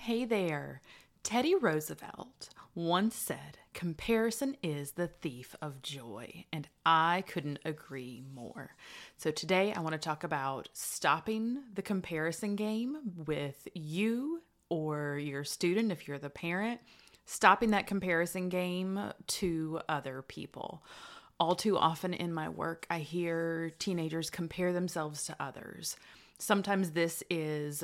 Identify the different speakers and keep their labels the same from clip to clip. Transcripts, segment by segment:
Speaker 1: Hey there. Teddy Roosevelt once said, Comparison is the thief of joy, and I couldn't agree more. So, today I want to talk about stopping the comparison game with you or your student, if you're the parent, stopping that comparison game to other people. All too often in my work, I hear teenagers compare themselves to others. Sometimes this is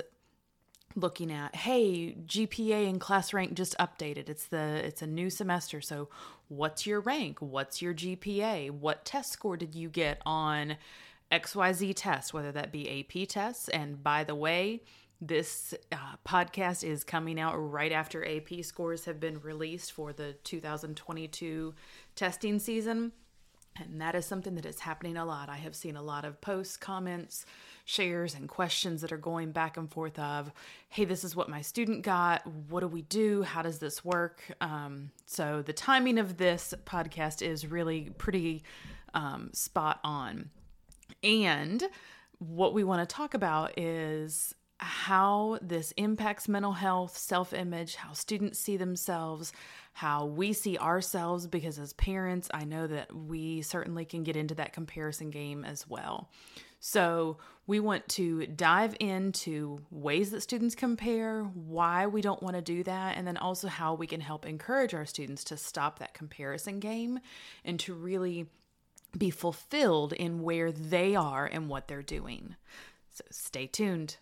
Speaker 1: looking at hey gpa and class rank just updated. It's the it's a new semester. So what's your rank? What's your gpa what test score did you get on xyz test whether that be ap tests? And by the way this uh, podcast is coming out right after ap scores have been released for the 2022 testing season and that is something that is happening a lot. I have seen a lot of posts, comments, shares, and questions that are going back and forth of, hey, this is what my student got. What do we do? How does this work? Um, so the timing of this podcast is really pretty um, spot on. And what we want to talk about is how this impacts mental health, self image, how students see themselves, how we see ourselves, because as parents, I know that we certainly can get into that comparison game as well. So, we want to dive into ways that students compare, why we don't want to do that, and then also how we can help encourage our students to stop that comparison game and to really be fulfilled in where they are and what they're doing. So, stay tuned.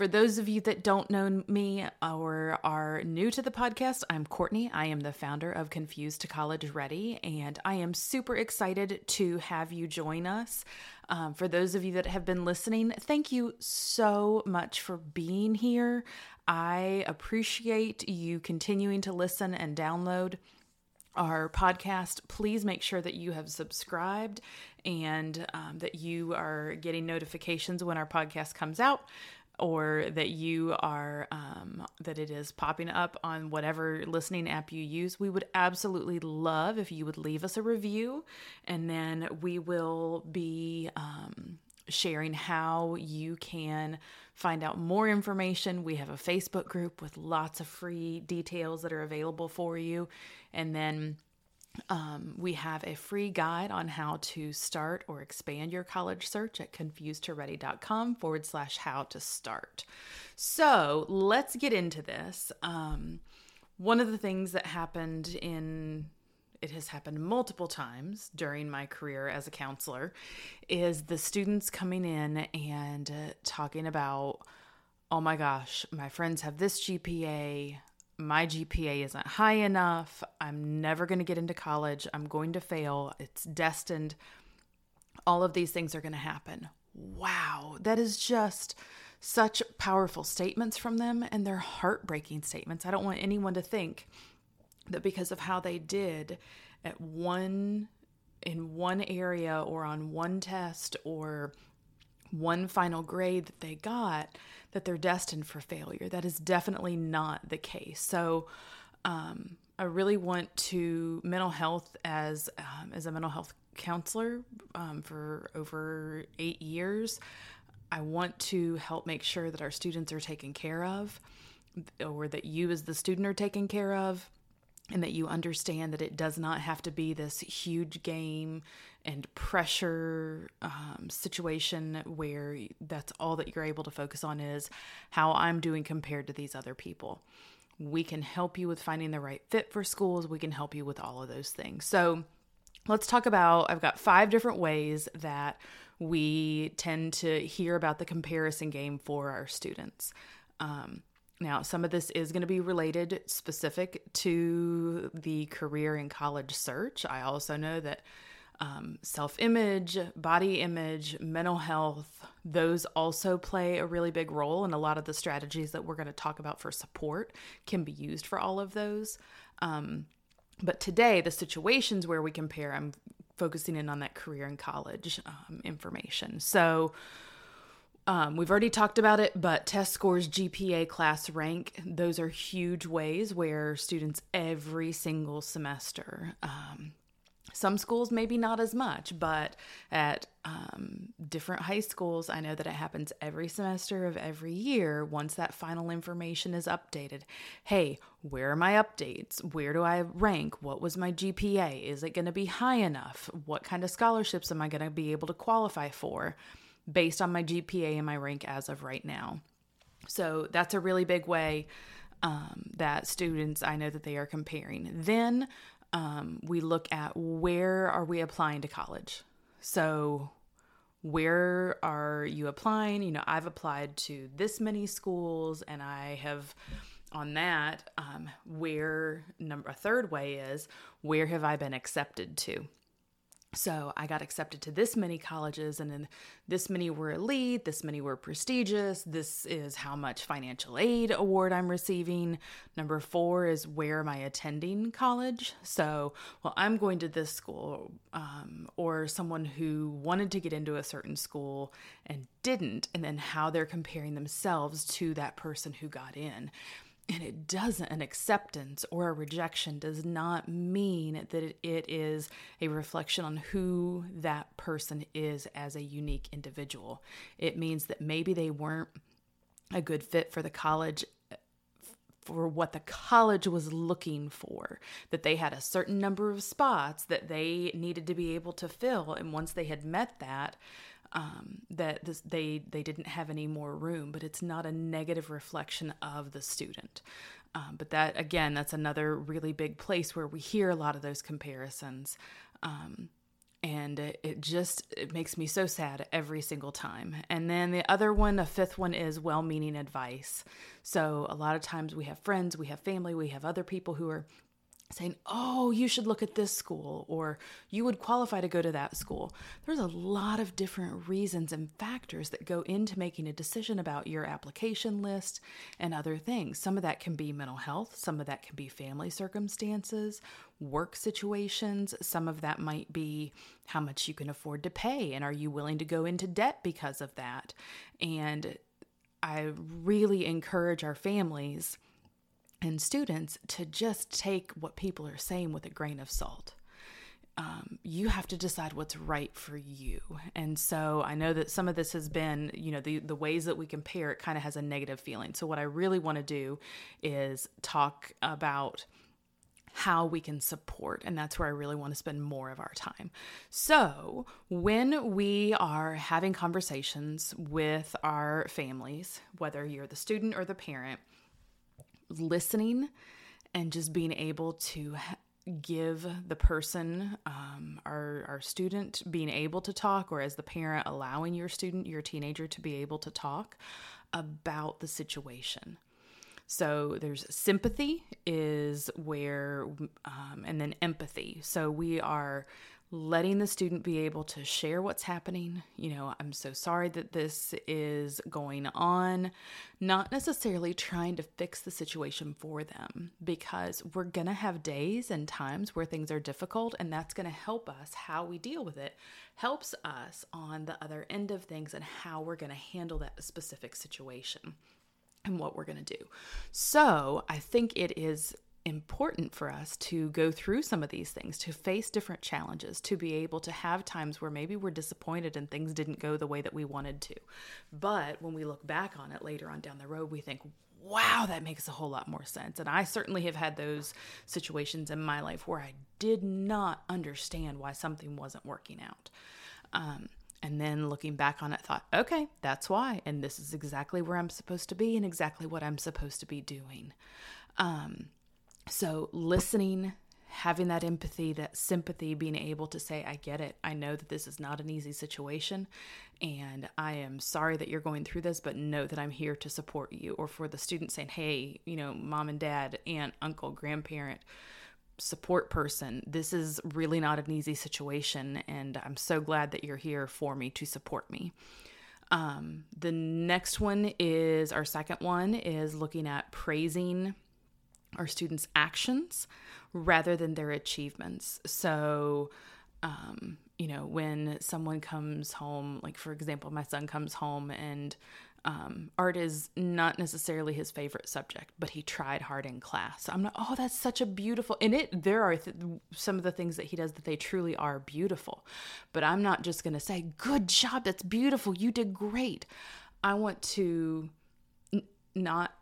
Speaker 1: For those of you that don't know me or are new to the podcast, I'm Courtney. I am the founder of Confused to College Ready, and I am super excited to have you join us. Um, for those of you that have been listening, thank you so much for being here. I appreciate you continuing to listen and download our podcast, please make sure that you have subscribed and um, that you are getting notifications when our podcast comes out or that you are um, that it is popping up on whatever listening app you use we would absolutely love if you would leave us a review. And then we will be um, sharing how you can find out more information. We have a facebook group with lots of free details that are available for you. And then um, we have a free guide on how to start or expand your college search at confusedtoready.com forward slash how to start. So let's get into this. Um, one of the things that happened in it has happened multiple times during my career as a counselor is the students coming in and uh, talking about oh my gosh my friends have this gpa my GPA isn't high enough. I'm never going to get into college. I'm going to fail. It's destined. All of these things are going to happen. Wow, that is just such powerful statements from them, and they're heartbreaking statements. I don't want anyone to think that because of how they did at one in one area or on one test or one final grade that they got that they're destined for failure. That is definitely not the case. So, um, I really want to mental health as um, as a mental health counselor um, for over eight years. I want to help make sure that our students are taken care of, or that you as the student are taken care of and that you understand that it does not have to be this huge game and pressure um, situation where that's all that you're able to focus on is how I'm doing compared to these other people. We can help you with finding the right fit for schools. We can help you with all of those things. So, let's talk about I've got five different ways that we tend to hear about the comparison game for our students. Um, now, some of this is going to be related specific to the career and college search. I also know that um, self image, body image, mental health, those also play a really big role. And a lot of the strategies that we're going to talk about for support can be used for all of those. Um, but today, the situations where we compare, I'm focusing in on that career and college um, information. So, um, we've already talked about it, but test scores, GPA, class rank, those are huge ways where students every single semester um, Some schools, maybe not as much, but at um, different high schools, I know that it happens every semester of every year once that final information is updated. Hey, where are my updates? Where do I rank? What was my GPA? Is it going to be high enough? What kind of scholarships am I going to be able to qualify for based on my GPA and my rank as of right now? So that's a really big way um, that students, I know that they are comparing. Then um, we look at where are we applying to college. So where are you applying? You know, I've applied to this many schools, and I have on that um, where number a third way is where have I been accepted to? So I got accepted to this many colleges, and then this many were elite, this many were prestigious. This is how much financial aid award I'm receiving. Number four is where am I attending college? So, well, I'm going to this school, um, or someone who wanted to get into a certain school and didn't, and then how they're comparing themselves to that person who got in. And it doesn't, an acceptance or a rejection does not mean that it is a reflection on who that person is as a unique individual. It means that maybe they weren't a good fit for the college for what the college was looking for that they had a certain number of spots that they needed to be able to fill and once they had met that um, that this, they they didn't have any more room, but it's not a negative reflection of the student. Um, but that again, that's another really big place where we hear a lot of those comparisons. Um, and it, it, just it makes me so sad every single time and then the other one the fifth one is well-meaning advice so a lot of times we have friends we have family we have other people who are saying, oh, you should look at this school or you would qualify to go to that school. There's a lot of different reasons and factors that go into making a decision about your application list and other things. Some of that can be mental health, some of that can be family circumstances, work situations, some of that might be how much you can afford to pay and are you willing to go into debt because of that. And I really encourage our families and students to just take what people are saying with a grain of salt. Um, you have to decide what's right for you. And so I know that some of this has been, you know, the, the ways that we compare it kind of has a negative feeling. So what I really want to do is talk about how we can support. And that's where I really want to spend more of our time. So, when we are having conversations with our families, whether you're the student or the parent, listening and just being able to give the person um, our, our student being able to talk or as the parent allowing your student your teenager to be able to talk about the situation. So there's sympathy is where um, and then empathy. So we are letting the student be able to share what's happening. You know, I'm so sorry that this is going on, not necessarily trying to fix the situation for them because we're going to have days and times where things are difficult, and that's going to help us how we deal with it, helps us on the other end of things and how we're going to handle that specific situation and what we're going to do. So I think it is important for us to go through some of these things, to face different challenges, to be able to have times where maybe we're disappointed and things didn't go the way that we wanted to. But when we look back on it later on down the road, we think, wow, that makes a whole lot more sense. And I certainly have had those situations in my life where I did not understand why something wasn't working out. Um, and then looking back on it, thought, okay, that's why. And this is exactly where I'm supposed to be and exactly what I'm supposed to be doing. Um, so, listening, having that empathy, that sympathy, being able to say, I get it. I know that this is not an easy situation. And I am sorry that you're going through this, but know that I'm here to support you. Or for the student saying, hey, you know, mom and dad, aunt, uncle, grandparent, support person, this is really not an easy situation. And I'm so glad that you're here for me to support me. Um, the next one is our second one is looking at praising our students' actions rather than their achievements. So, um, you know, when someone comes home, like for example, my son comes home and um, art is not necessarily his favorite subject, but he tried hard in class. So I'm not, oh, that's such a beautiful, and it, there are th- some of the things that he does that they truly are beautiful. But I'm not just going to say, good job, that's beautiful, you did great. I want to n- not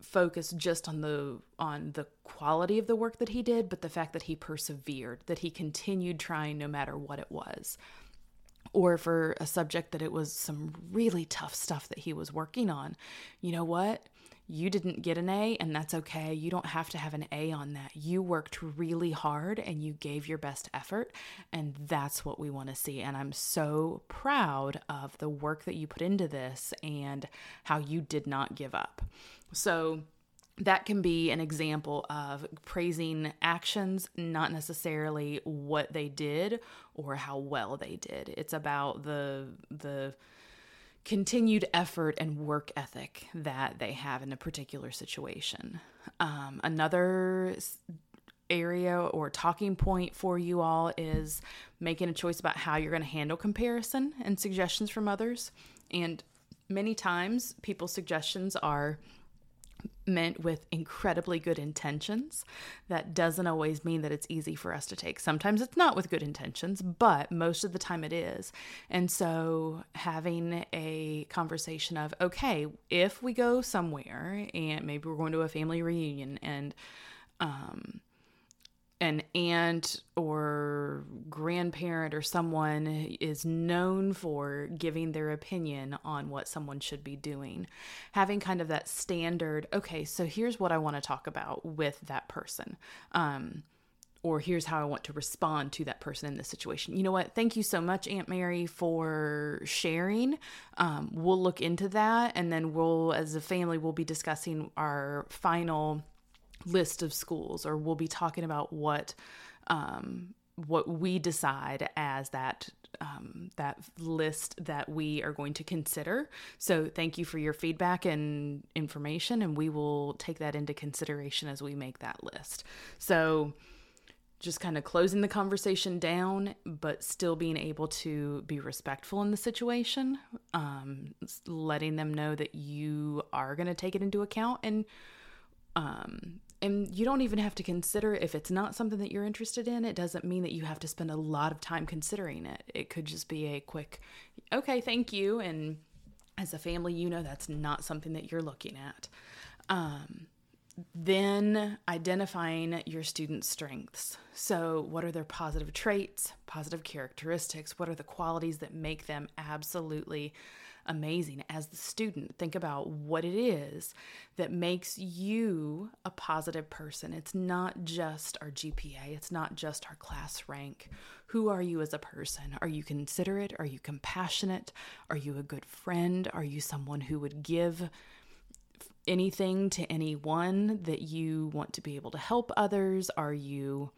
Speaker 1: focus just on the on the quality of the work that he did but the fact that he persevered that he continued trying no matter what it was or for a subject that it was some really tough stuff that he was working on. You know what? You didn't get an A, and that's okay. You don't have to have an A on that. You worked really hard and you gave your best effort, and that's what we want to see. And I'm so proud of the work that you put into this and how you did not give up. So, that can be an example of praising actions, not necessarily what they did or how well they did. It's about the the continued effort and work ethic that they have in a particular situation. Um, another area or talking point for you all is making a choice about how you're going to handle comparison and suggestions from others. And many times, people's suggestions are meant with incredibly good intentions. That doesn't always mean that it's easy for us to take. Sometimes it's not with good intentions, but most of the time it is. And so having a conversation of, okay, if we go somewhere and maybe we're going to a family reunion and, um, an aunt or grandparent or someone is known for giving their opinion on what someone should be doing. Having kind of that standard, okay, so here's what I want to talk about with that person. Um, or here's how I want to respond to that person in this situation. You know what? Thank you so much, Aunt Mary, for sharing. Um, we'll look into that, and then we'll, as a family, we'll be discussing our final list of schools, or we'll be talking about what um, what we decide as that um, that list that we are going to consider. So thank you for your feedback and information, and we will take that into consideration as we make that list. So just kind of closing the conversation down, but still being able to be respectful in the situation, um, letting them know that you are going to take it into account and um, and you don't even have to consider if it's not something that you're interested in it doesn't mean that you have to spend a lot of time considering it it could just be a quick okay thank you and as a family you know that's not something that you're looking at um, then identifying your students' strengths. So, what are their positive traits, positive characteristics? What are the qualities that make them absolutely amazing as the student. Think about what it is that makes you a positive person. It's not just our GPA, it's not just our class rank. Who are you as a person? Are you considerate? Are you compassionate? Are you a good friend? Are you someone who would give? anything to anyone that you want to be able to help others? Are you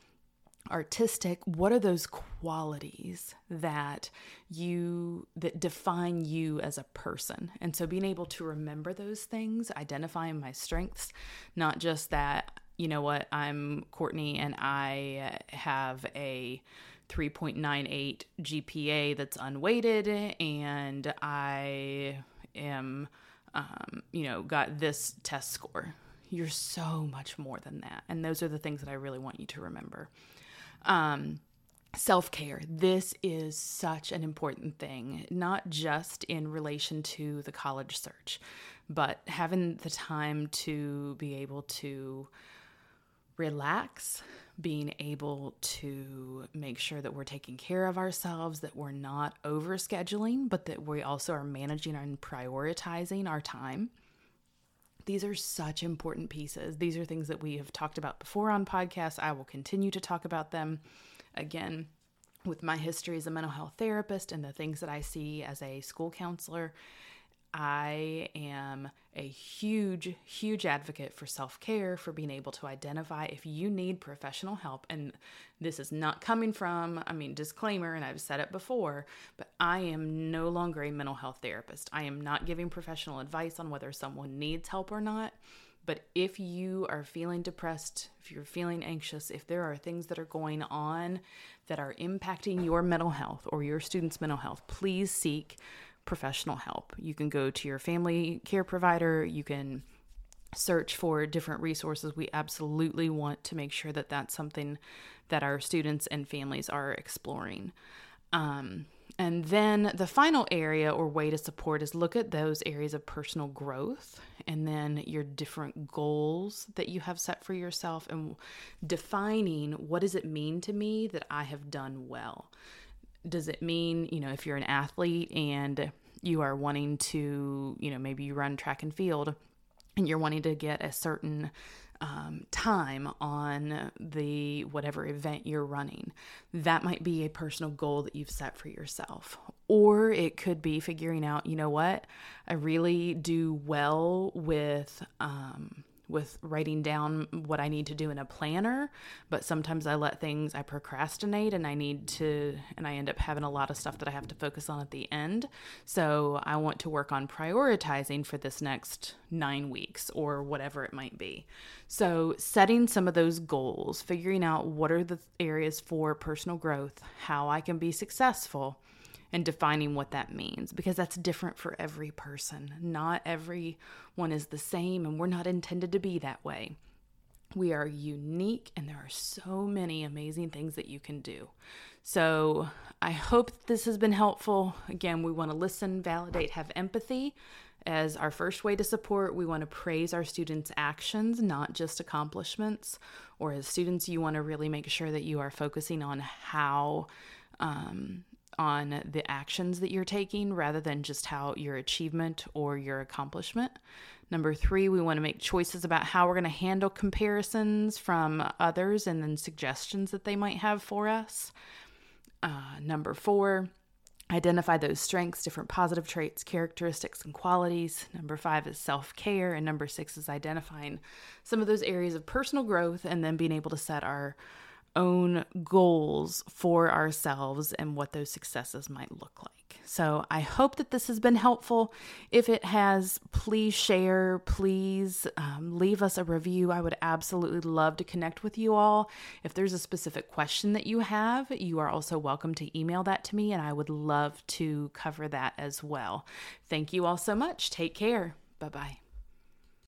Speaker 1: artistic what are those qualities that you that define you as a person? And so being able to remember those things identifying my strengths not just that you know what i'm courtney and i have a 3.98 gpa that's unweighted and i am um, you know got this test score. You're so much more than that. And those are the things that i really want you to remember um, Self care. This is such an important thing, not just in relation to the college search, but having the time to be able to relax, being able to make sure that we're taking care of ourselves, that we're not over scheduling, but that we also are managing and prioritizing our time. These are such important pieces. These are things that we have talked about before on podcasts. I will continue to talk about them again with my history as a mental health therapist and the things that I see as a school counselor I am a huge, huge advocate for self care, for being able to identify if you need professional help. And this is not coming from, I mean, disclaimer, and I've said it before, but I am no longer a mental health therapist. I am not giving professional advice on whether someone needs help or not. But if you are feeling depressed, if you're feeling anxious, if there are things that are going on that are impacting your mental health or your students' mental health, please seek professional help. You can go to your family care provider, you can search for different resources. We absolutely want to make sure that that's something that our students and families are exploring. Um, and then the final area or way to support is look at those areas of personal growth and then your different goals that you have set for yourself and defining what does it mean to me that I have done well. Does it mean, you know, if you're an athlete and you are wanting to, you know, maybe you run track and field and you're wanting to get a certain um, time on the whatever event you're running. That might be a personal goal that you've set for yourself. Or it could be figuring out, you know what, I really do well with um, with writing down what I need to do in a planner, but sometimes I let things, I procrastinate and I need to, and I end up having a lot of stuff that I have to focus on at the end. So I want to work on prioritizing for this next nine weeks or whatever it might be. So setting some of those goals, figuring out what are the areas for personal growth, how I can be successful and defining what that means because that's different for every person. Not everyone is the same, and we're not intended to be that way. We are unique, and there are so many amazing things that you can do. So, I hope this has been helpful. Again, we want to listen, validate, have empathy as our first way to support. We want to praise our students' actions, not just accomplishments. Or as students, you want to really make sure that you are focusing on how um, on the actions that you're taking rather than just how your achievement or your accomplishment. Number three, we want to make choices about how we're going to handle comparisons from others and then suggestions that they might have for us. Uh, number four, identify those strengths, different positive traits, characteristics, and qualities. Number five is self care. And number six is identifying some of those areas of personal growth and then being able to set our own goals for ourselves and what those successes might look like. So I hope that this has been helpful. If it has, please share, please um, leave us a review. I would absolutely love to connect with you all. If there's a specific question that you have, you are also welcome to email that to me, and I would love to cover that as well. Thank you all so much. Take care. Bye bye.